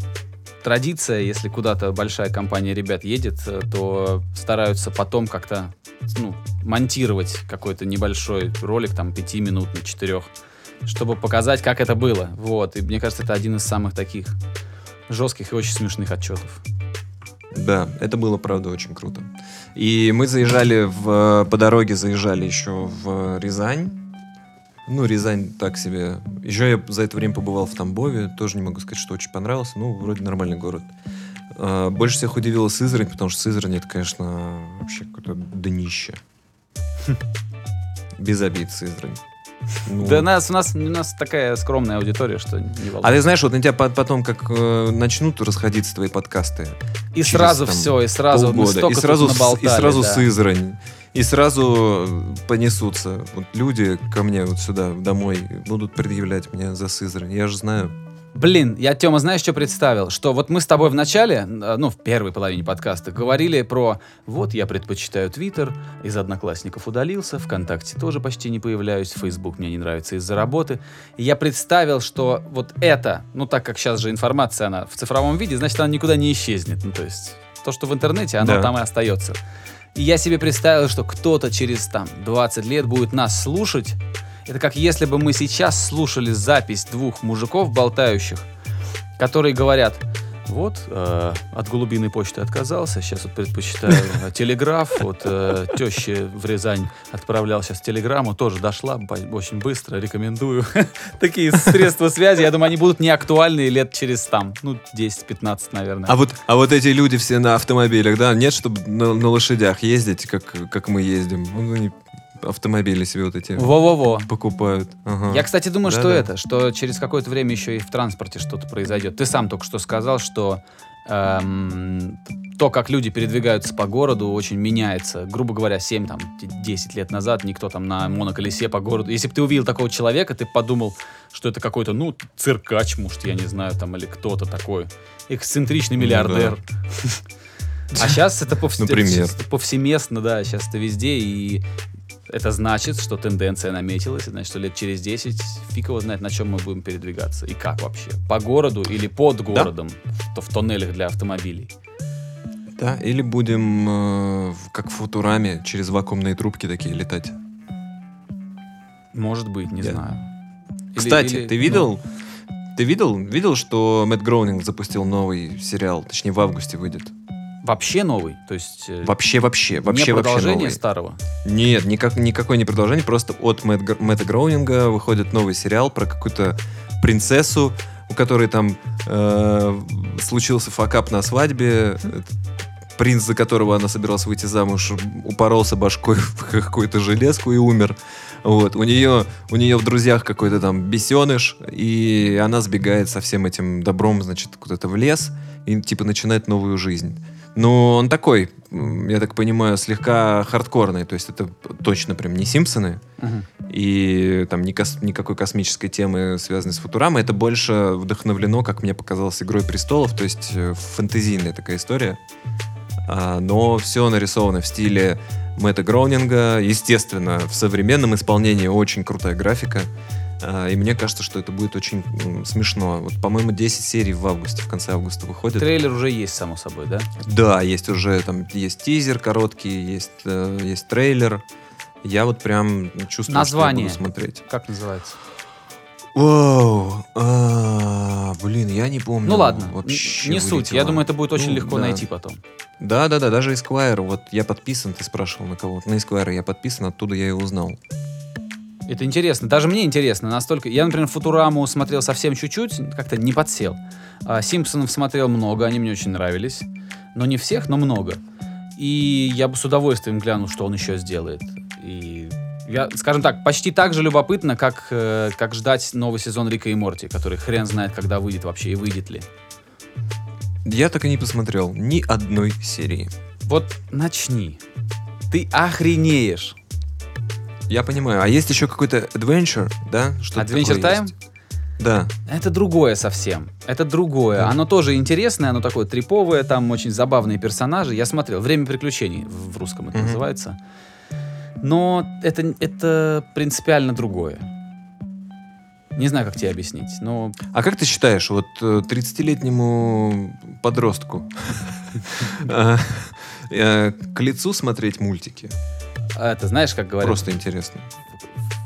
традиция, если куда-то большая компания ребят едет, э, то стараются потом как-то ну, монтировать какой-то небольшой ролик, там, пятиминутный, четырех, чтобы показать, как это было. Вот. И мне кажется, это один из самых таких жестких и очень смешных отчетов. Да, это было, правда, очень круто. И мы заезжали в, по дороге, заезжали еще в Рязань. Ну, Рязань так себе. Еще я за это время побывал в Тамбове. Тоже не могу сказать, что очень понравился. Ну, вроде нормальный город. А, больше всех удивила Сызрань, потому что Сызрань это, конечно, вообще какое-то днище. Без обид Сызрань. Ну. Да нас, у, нас, у нас такая скромная аудитория, что не волнует. А ты знаешь, вот на тебя потом, как э, начнут расходиться твои подкасты. И сразу там, все, и сразу полгода, и сразу, и сразу да. Сызрань. И сразу понесутся вот люди ко мне вот сюда домой будут предъявлять мне за Сызрань. Я же знаю, Блин, я, Тёма, знаешь, что представил? Что вот мы с тобой в начале, э, ну, в первой половине подкаста, говорили про «вот я предпочитаю Твиттер, из Одноклассников удалился, ВКонтакте тоже почти не появляюсь, Фейсбук мне не нравится из-за работы». И я представил, что вот это, ну, так как сейчас же информация, она в цифровом виде, значит, она никуда не исчезнет. Ну, то есть то, что в интернете, оно да. там и остается. И я себе представил, что кто-то через там 20 лет будет нас слушать, это как если бы мы сейчас слушали запись двух мужиков болтающих, которые говорят, вот, э, от голубиной почты отказался, сейчас вот предпочитаю телеграф. Вот э, теще в Рязань отправлял сейчас телеграмму, тоже дошла очень быстро, рекомендую. Такие средства связи, я думаю, они будут не актуальны лет через там, ну, 10-15, наверное. А вот, а вот эти люди все на автомобилях, да, нет, чтобы на, на лошадях ездить, как, как мы ездим. Ну, они автомобили себе вот эти Во-во-во. покупают. Ага. Я, кстати, думаю, да, что да. это, что через какое-то время еще и в транспорте что-то произойдет. Ты сам только что сказал, что эм, то, как люди передвигаются по городу, очень меняется. Грубо говоря, 7, там, 10 лет назад никто там на моноколесе по городу... Если бы ты увидел такого человека, ты подумал, что это какой-то, ну, циркач, может, я не знаю, там, или кто-то такой. Эксцентричный миллиардер. Ну, да. А сейчас это повс... Например. повсеместно, да, сейчас это везде, и это значит, что тенденция наметилась, значит, что лет через 10 фиг его знает, на чем мы будем передвигаться и как вообще. По городу или под городом, да. в, в тоннелях для автомобилей. Да, или будем, э, как в Футураме, через вакуумные трубки такие летать. Может быть, не Я- знаю. Или- Кстати, или- ты ну, видел? Ты видел, видел, что Мэтт Гроунинг запустил новый сериал, точнее в августе выйдет. Вообще новый? То есть э, Вообще, вообще, не вообще, вообще продолжение новый. старого? Нет, никак, никакой не продолжение, просто от Мэтт Мэтта Гроунинга выходит новый сериал про какую-то принцессу, у которой там э, случился факап на свадьбе. Принц, за которого она собиралась выйти замуж, упоролся башкой в какую-то железку и умер. Вот. У нее, у нее в друзьях какой-то там бесеныш, и она сбегает со всем этим добром, значит, куда-то в лес и типа начинает новую жизнь. Но он такой, я так понимаю, слегка хардкорный. То есть это точно прям не Симпсоны. Мгм. И там ни кос- никакой космической темы, связанной с Футурамой. Это больше вдохновлено, как мне показалось, Игрой престолов. То есть э, фэнтезийная такая история. А, но все нарисовано в стиле Мэтта Гроунинга. Естественно, в современном исполнении очень крутая графика. А, и мне кажется, что это будет очень смешно. Вот, по-моему, 10 серий в августе, в конце августа выходит. Трейлер уже есть, само собой, да? Да, есть уже там есть тизер короткий, есть, э, есть трейлер. Я вот прям чувствую, Название. что я буду смотреть. Как называется? Вау, а, блин, я не помню. Ну ладно, вообще не суть. вылетело. Я думаю, это будет очень Ну, легко да. найти потом. Да, да, да, даже Esquire. Вот я подписан, ты спрашивал на кого-то. На Esquire я подписан, оттуда я и узнал. Это интересно. Даже мне интересно. Настолько. Я, например, Футураму смотрел совсем чуть-чуть, как-то не подсел. А Симпсонов смотрел много, они мне очень нравились. Но не всех, но много. И я бы с удовольствием глянул, что он еще сделает. И я, скажем так, почти так же любопытно, как, э, как ждать новый сезон Рика и Морти, который хрен знает, когда выйдет вообще и выйдет ли. Я так и не посмотрел ни одной серии. Вот начни. Ты охренеешь. Я понимаю. А есть еще какой-то Adventure, да? Что Adventure Time? Да. Это другое совсем. Это другое. Да. Оно тоже интересное, оно такое триповое, там очень забавные персонажи. Я смотрел. Время приключений в русском это Мгм. называется. Но это, это принципиально другое. Не знаю, как тебе объяснить, но А как ты считаешь, вот э, 30-летнему подростку э, э, к лицу смотреть мультики? Это знаешь, как говорят, Просто интересно.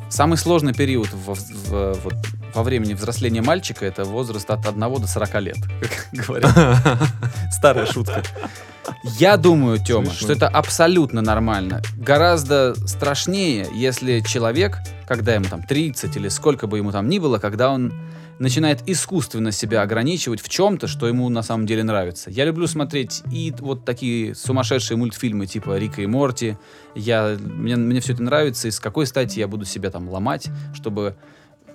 самый сложный период во, в- вот, во времени взросления мальчика это возраст от 1 до 40 лет, как говорят. Старая шутка. Я думаю, Тёма, Смешно. что это абсолютно нормально. Гораздо страшнее, если человек, когда ему там 30 или сколько бы ему там ни было, когда он начинает искусственно себя ограничивать в чем-то, что ему на самом деле нравится. Я люблю смотреть и вот такие сумасшедшие мультфильмы типа Рика и Морти. Я, мне, мне все это нравится, и с какой стати я буду себя там ломать, чтобы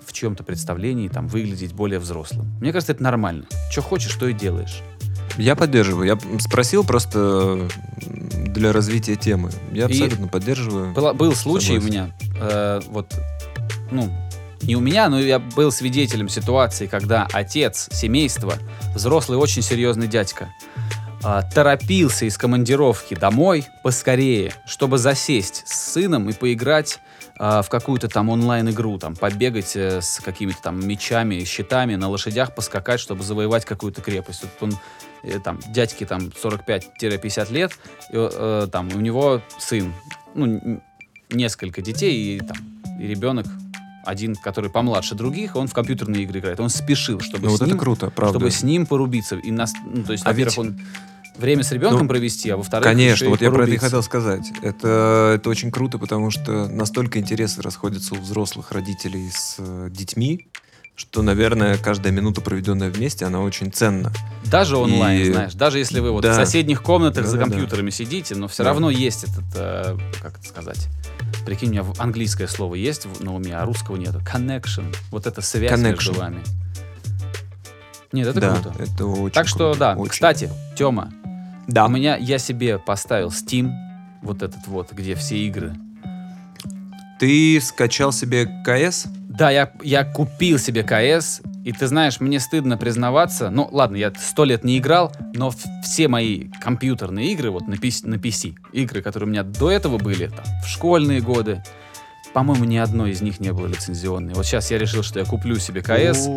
в чьем-то представлении там выглядеть более взрослым. Мне кажется, это нормально. Что хочешь, то и делаешь. Я поддерживаю. Я спросил просто для развития темы. Я И абсолютно поддерживаю. Была- был случай у Согласен. меня, э, вот, ну, не у меня, но я был свидетелем ситуации, когда отец семейства, взрослый очень серьезный дядька, а, торопился из командировки домой поскорее, чтобы засесть с сыном и поиграть а, в какую-то там онлайн-игру, там, побегать э, с какими-то там мечами, щитами, на лошадях поскакать, чтобы завоевать какую-то крепость. Вот он, э, там, дядьке там 45-50 лет, и, э, там, у него сын, ну, несколько детей, и там, и ребенок один, который помладше других, он в компьютерные игры играет. Он спешил, чтобы Ну с вот ним это круто, правда. чтобы с ним порубиться. И нас, ну, то есть, А во-первых, ведь- он время с ребенком Ну, провести, а во-вторых, Конечно, вот я про это и хотел сказать. Это, это очень круто, потому что настолько интересы расходятся у взрослых родителей с э, детьми, что, наверное, каждая минута, проведенная вместе, она очень ценна. Даже онлайн, И- знаешь, даже если вы вот Да. в соседних комнатах за Да-да-да. компьютерами сидите, но все Да. равно есть этот, э, как это сказать, прикинь, у меня английское слово есть на уме, а русского нету. Connection. Вот эта связь между Connection. вами. Нет, это да, круто. это очень Так что, круто, да. очень. Кстати, Тёма, да. у меня, я себе поставил Steam, вот этот вот, где все игры. Ты скачал себе КС? Да, я, я купил себе КС, и ты знаешь, мне стыдно признаваться. Ну, ладно, я сто лет не играл, но все мои компьютерные игры, вот на PC, на PC, игры, которые у меня до этого были, там, в школьные годы, по-моему, ни одной из них не было лицензионной. Вот сейчас я решил, что я куплю себе КС,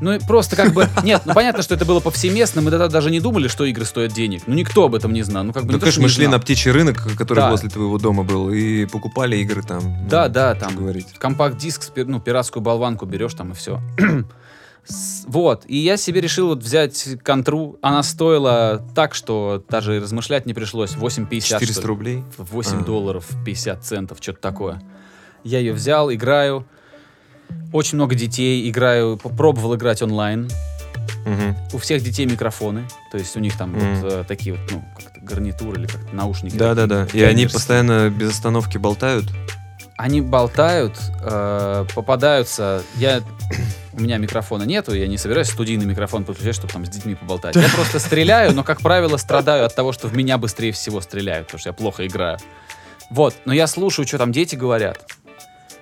Ну, просто как бы... Нет, ну понятно, что это было повсеместно. Мы тогда даже не думали, что игры стоят денег. Ну, никто об этом не знал. Ну, как бы Ну, конечно, мы шли на птичий рынок, который Да. возле твоего дома был, и покупали игры там. Ну, Да, да, там говорить. компакт-диск, ну, пиратскую болванку берешь там и все. Вот, и я себе решил вот взять контру. Она стоила так, что даже размышлять не пришлось. 8,50 что 400 ли. рублей. 8 А. долларов 50 центов, что-то такое. Я ее взял, играю. Очень много детей, играю, попробовал играть онлайн. Мгм. У всех детей микрофоны, то есть у них там Мгм. вот э, такие вот, ну, как-то гарнитуры или как-то наушники. Да, да, да. И они постоянно без остановки болтают. Они болтают, э, попадаются. Я у меня микрофона нету, я не собираюсь студийный микрофон подключать, чтобы там с детьми поболтать. Я просто стреляю, но, как правило, страдаю от того, что в меня быстрее всего стреляют, потому что я плохо играю. Вот, но я слушаю, что там дети говорят.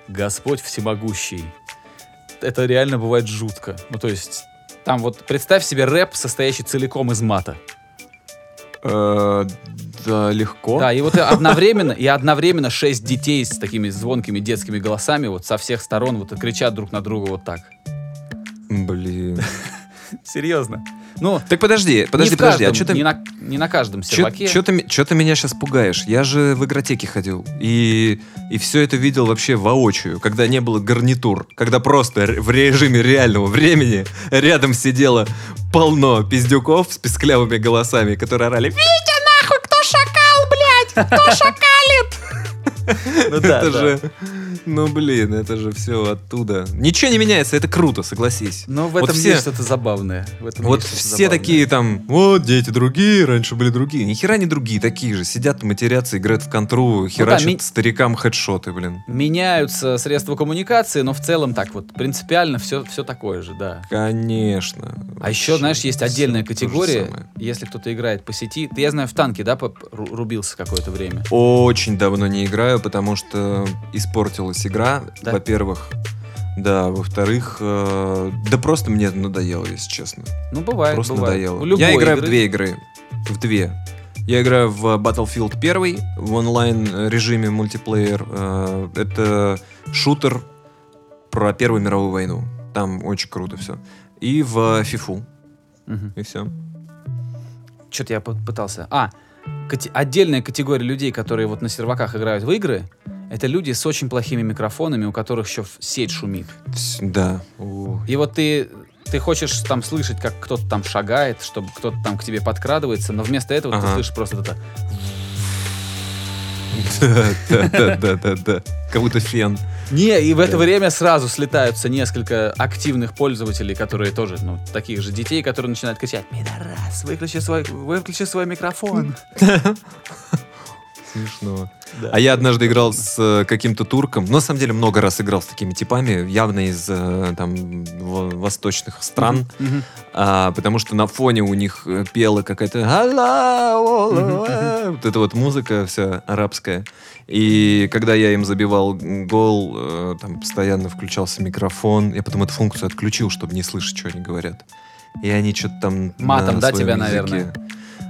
Господь всемогущий. Это реально бывает жутко. Ну, то есть, там вот представь себе рэп, состоящий целиком из мата. Э, Да, легко. Да, и вот одновременно, и одновременно шесть детей с такими звонкими детскими голосами вот со всех сторон вот кричат друг на друга вот так. Блин. Серьезно. Ну, Так подожди, подожди, не подожди. каждом, А что ты не, на, не на каждом серваке. Что ты, чё ты меня сейчас пугаешь? Я же в игротеке ходил. И, и все это видел вообще воочию, когда не было гарнитур. Когда просто в режиме реального времени рядом сидело полно пиздюков с писклявыми голосами, которые орали «Витя, нахуй, кто шакал, блядь? Кто шакалит?» Ну да, Это же... Ну, блин, это же все оттуда. Ничего не меняется, это круто, согласись. Но в Вот этом все- есть что-то забавное. В этом Вот все забавное. такие там, вот дети другие, раньше были другие. Ни хера не другие, такие же. Сидят, матерятся, играют в контру, херачат ми- старикам хедшоты, блин. Меняются средства коммуникации, но в целом так вот принципиально все, все такое же, да. Конечно. А еще, знаешь, есть отдельная категория, если кто-то играет по сети. Ты, я знаю, в танке, да, рубился какое-то время. Очень давно не играю, потому что испортилась игра, Да? во-первых. Да, во-вторых, э, да просто мне надоело, если честно. Ну, бывает, Просто бывает. надоело. Я играю игры- в две игры. В две. Я играю в Battlefield 1 в онлайн режиме мультиплеер. Э, Это шутер про Первую мировую войну. Там очень круто все. И в FIFA. Мгм. И все. Что-то я пы- пытался. А, отдельная категория людей, которые вот на серваках играют в игры, это люди с очень плохими микрофонами, у которых еще сеть шумит. Да. И вот ты, ты хочешь там слышать, как кто-то там шагает, чтобы кто-то там к тебе подкрадывается, но вместо этого ты Ага. слышишь просто это. Да, да, да, да, да. Как будто фен. Не, и в это время сразу слетаются несколько активных пользователей, которые тоже, ну, таких же детей, которые начинают кричать «Пидорас, выключи свой, выключи свой микрофон». Смешно. Да. А я однажды играл с э, каким-то турком. Ну, на самом деле, много раз играл с такими типами, явно из э, там во- восточных стран. А, потому что на фоне у них э, пела какая-то вот эта вот музыка вся арабская. И когда я им забивал гол, там постоянно включался микрофон. Я потом эту функцию отключил, чтобы не слышать, что они говорят. И они что-то там... Матом, на да, тебя, языке. наверное?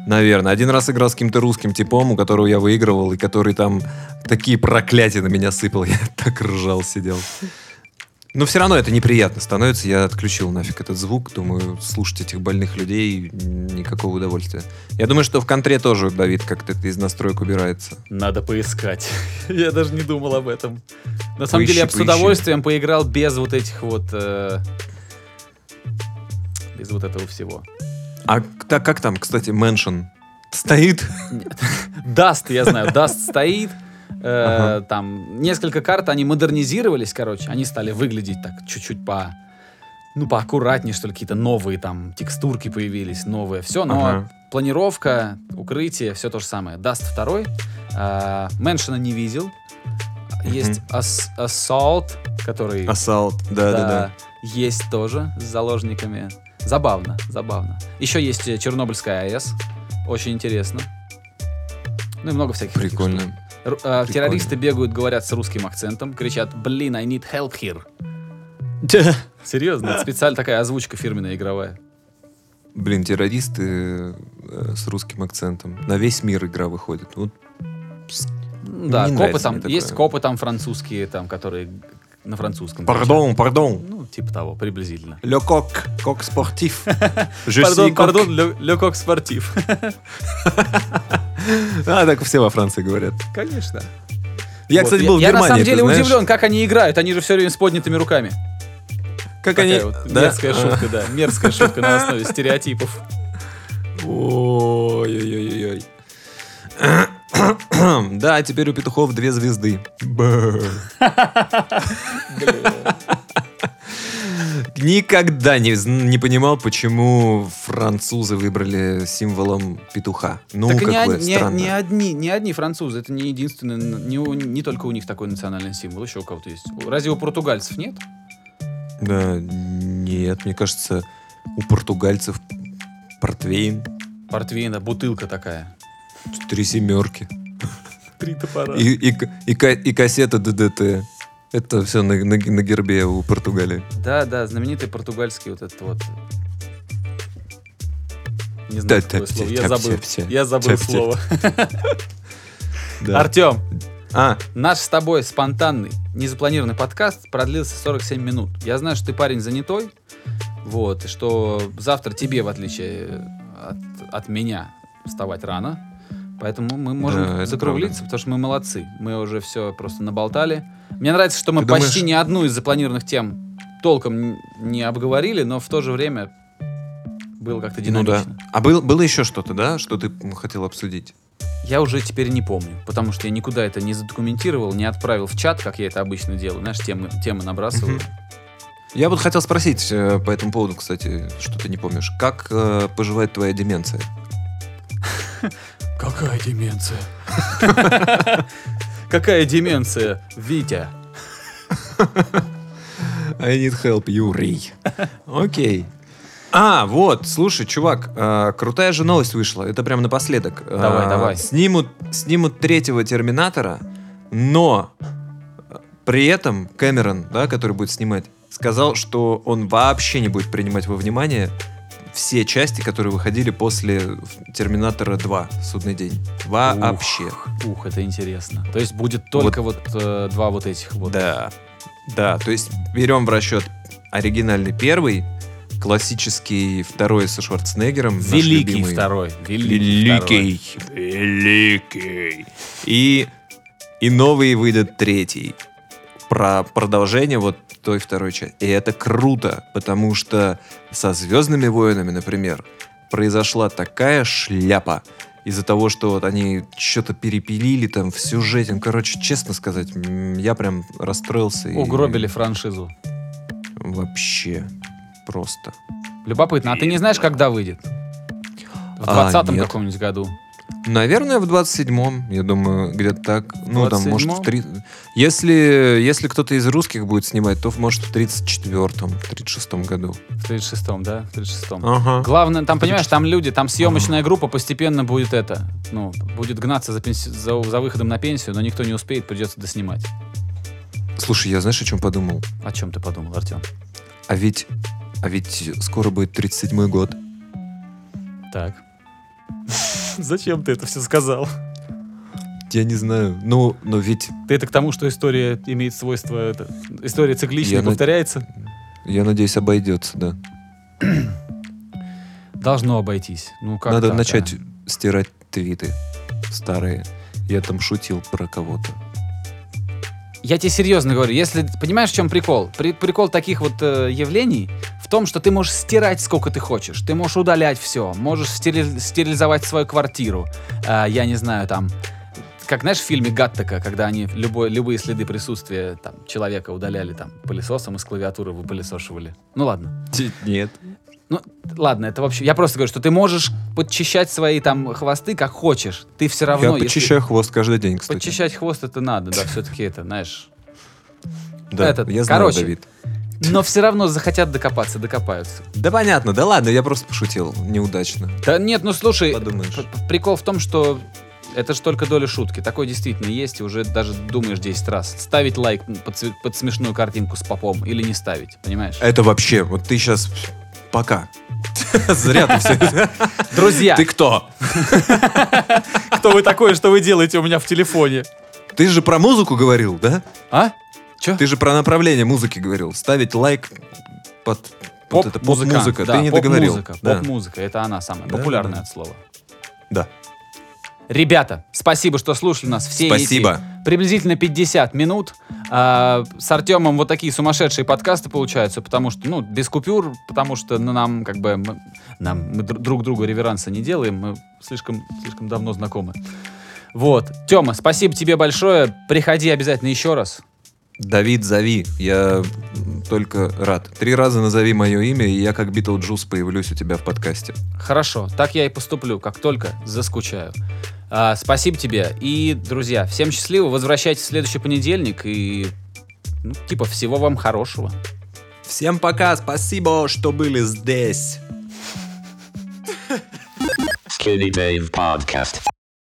Наверное. Один раз играл с каким-то русским типом, у которого я выигрывал, и который там такие проклятия на меня сыпал. Я так ржал, сидел. Но все равно это неприятно становится. Я отключил нафиг этот звук. Думаю, слушать этих больных людей никакого удовольствия. Я думаю, что в контре тоже, Давид, как-то это из настроек убирается. Надо поискать. Я даже не думал об этом. На самом Поищи, деле я бы с удовольствием поиграл без вот этих вот... э, без вот этого всего. А так как там, кстати, Mansion стоит? Dust, я знаю, Dust стоит. э, Ага. Там несколько карт, они модернизировались, короче. Они стали выглядеть так чуть-чуть по... Ну, поаккуратнее, что ли, какие-то новые там текстурки появились, новые. Все, но Ага. планировка, укрытие, все то же самое. Dust второй. э, Mansion 'а не видел. Есть Ас- Assault, который... Ассалт, да-да-да. Есть тоже с заложниками. Забавно, забавно. Еще есть э, Чернобыльская АЭС. Очень интересно. Ну и много всяких штук. Прикольно. Ру- э, Прикольно. террористы бегают, говорят с русским акцентом, кричат «Блин, I need help here». Серьезно, это специально такая озвучка фирменная игровая. Блин, террористы э, с русским акцентом. На весь мир игра выходит. Вот Да, копы там, такое. есть копы там французские, там, которые на французском. Пардон, пардон. Ну, типа того, приблизительно. Le coq, coq sportif. Je пардон, coq. пардон, ле кок спортив. А, так все во Франции говорят. Конечно. Я, Вот. кстати, был в я, Германии, на самом деле знаешь? удивлен, как они играют. Они же все время с поднятыми руками. Как Такая они... вот да? мерзкая шутка, да. Мерзкая шутка на основе стереотипов. Ой-ой-ой-ой. Да, теперь у петухов две звезды. Никогда не, не понимал, почему французы выбрали символом петуха. Ну, так не, какое не- странно. не одни, не одни французы, это не единственный, не, не только у них такой национальный символ, еще у кого-то есть. Разве у португальцев нет? Да, нет, мне кажется, у португальцев портвейн, Портвейна, бутылка такая. Три семерки Три топора. и, и, и, и кассета ДДТ. Это все на, на, на гербе у Португалии. Да, да, знаменитый португальский вот этот вот. Не Да, знаю, да, какое слово. все, Я забыл. Я забыл слово. Да. Артем, А, наш с тобой спонтанный, незапланированный подкаст продлился 47 минут. Я знаю, что ты парень занятой, вот, и что завтра тебе, в отличие от, от меня, вставать рано. Поэтому мы можем Да, закруглиться, потому что мы молодцы. Мы уже все просто наболтали. Мне нравится, что мы Ты почти думаешь- ни одну из запланированных тем толком не обговорили, но в то же время было как-то ну да. динамично. А был, было еще что-то, да, что ты хотел обсудить? Я уже теперь не помню, потому что я никуда это не задокументировал, не отправил в чат, как я это обычно делаю. Знаешь, темы, темы набрасываю. Мгм. Я вот хотел спросить э, по этому поводу, кстати, что ты не помнишь. Как э, поживает твоя деменция? Какая деменция? Какая деменция, Витя? I need help, Юрий. Окей. А, вот, слушай, чувак, э, крутая же новость вышла. Это прям напоследок. Э, Давай, давай. Снимут, снимут третьего Терминатора, но э, при этом Кэмерон, да, который будет снимать, сказал, что он вообще не будет принимать во внимание все части, которые выходили после Терминатора 2, Судный день. Вообще. Ух, это интересно. То есть будет только вот, э, два вот этих вот. Да. Да, то есть берем в расчет оригинальный первый, классический второй со Шварценеггером. Великий любимый. второй. Великий. второй. Великий. И, и новый выйдет третий. Про продолжение вот той второй части. И это круто, потому что со Звездными войнами, например, произошла такая шляпа из-за того, что вот они что-то перепилили там в сюжете. Ну, короче, честно сказать, я прям расстроился. и Угробили франшизу. Вообще. Просто. Любопытно. А ты не знаешь, когда выйдет? В А, 20-м нет. каком-нибудь году. Наверное, в 27-м, я думаю, где-то так. Ну, там, может, 27-м? в три... Если, если кто-то из русских будет снимать, то, может, в 34-м, 36-м году. В 36-м, да? В 36-м. Ага. Главное, там, понимаешь, там люди, там съемочная группа постепенно будет это, ну, будет гнаться за, пенси- за, за выходом на пенсию, но никто не успеет, придется доснимать. Слушай, я знаешь, о чем подумал? О чем ты подумал, Артем? А ведь, а ведь скоро будет 37-й год. Так. Зачем ты это все сказал? Я не знаю. Ну, но ведь Ты это к тому, что история имеет свойство... это, история цикличная, Я на- повторяется? я надеюсь, обойдется, да. Должно обойтись. Ну, как Надо так, а? начать стирать твиты старые. Я там шутил про кого-то. Я тебе серьезно говорю, если понимаешь, в чем прикол? При- прикол таких вот э, явлений в том, что ты можешь стирать сколько ты хочешь, ты можешь удалять все, можешь стерили- стерилизовать свою квартиру, Э, я не знаю, там, как знаешь в фильме Гаттека, когда они любой, любые следы присутствия там человека удаляли там пылесосом из клавиатуры выпылесошивали. Ну ладно. Нет. Ну, ладно, это вообще... Я просто говорю, что ты можешь подчищать свои там хвосты как хочешь. Ты все равно... Я если- подчищаю хвост каждый день, кстати. Подчищать хвост это надо, да, все-таки это, знаешь. Да, Этот, я знаю, короче. Давид. Но все равно захотят докопаться, докопаются. Да понятно, да ладно, я просто пошутил. Неудачно. Да нет, ну слушай, Подумаешь. прикол в том, что это же только доля шутки. Такое действительно есть, и уже даже думаешь 10 раз. Ставить лайк под, под смешную картинку с попом или не ставить, понимаешь? Это вообще, вот ты сейчас... Пока. Зря ты все. Друзья, Ты кто? кто вы такой, что вы делаете у меня в телефоне? Ты же про музыку говорил, да? А? Чё? Ты же про направление музыки говорил. Ставить лайк под вот это поп-музыка. да, Ты не договорил. Поп-музыка, Да. поп-музыка, это она самая Да, популярная да. от слова. Да. Ребята, спасибо, что слушали нас все Спасибо. эти приблизительно 50 минут. А, с Артемом вот такие сумасшедшие подкасты получаются, потому что, ну, без купюр, потому что ну, нам, как бы, мы, нам, мы дру- друг другу реверанса не делаем, мы слишком, слишком давно знакомы. Вот. Тема, спасибо тебе большое. Приходи обязательно еще раз. Давид, зови. Я только рад. Три раза назови мое имя, и я как Битлджус появлюсь у тебя в подкасте. Хорошо, так я и поступлю, как только заскучаю. А, спасибо тебе. И, друзья, всем счастливо. Возвращайтесь в следующий понедельник. И, ну, типа, всего вам хорошего. Всем пока, спасибо, что были здесь. Skinny Dave Podcast.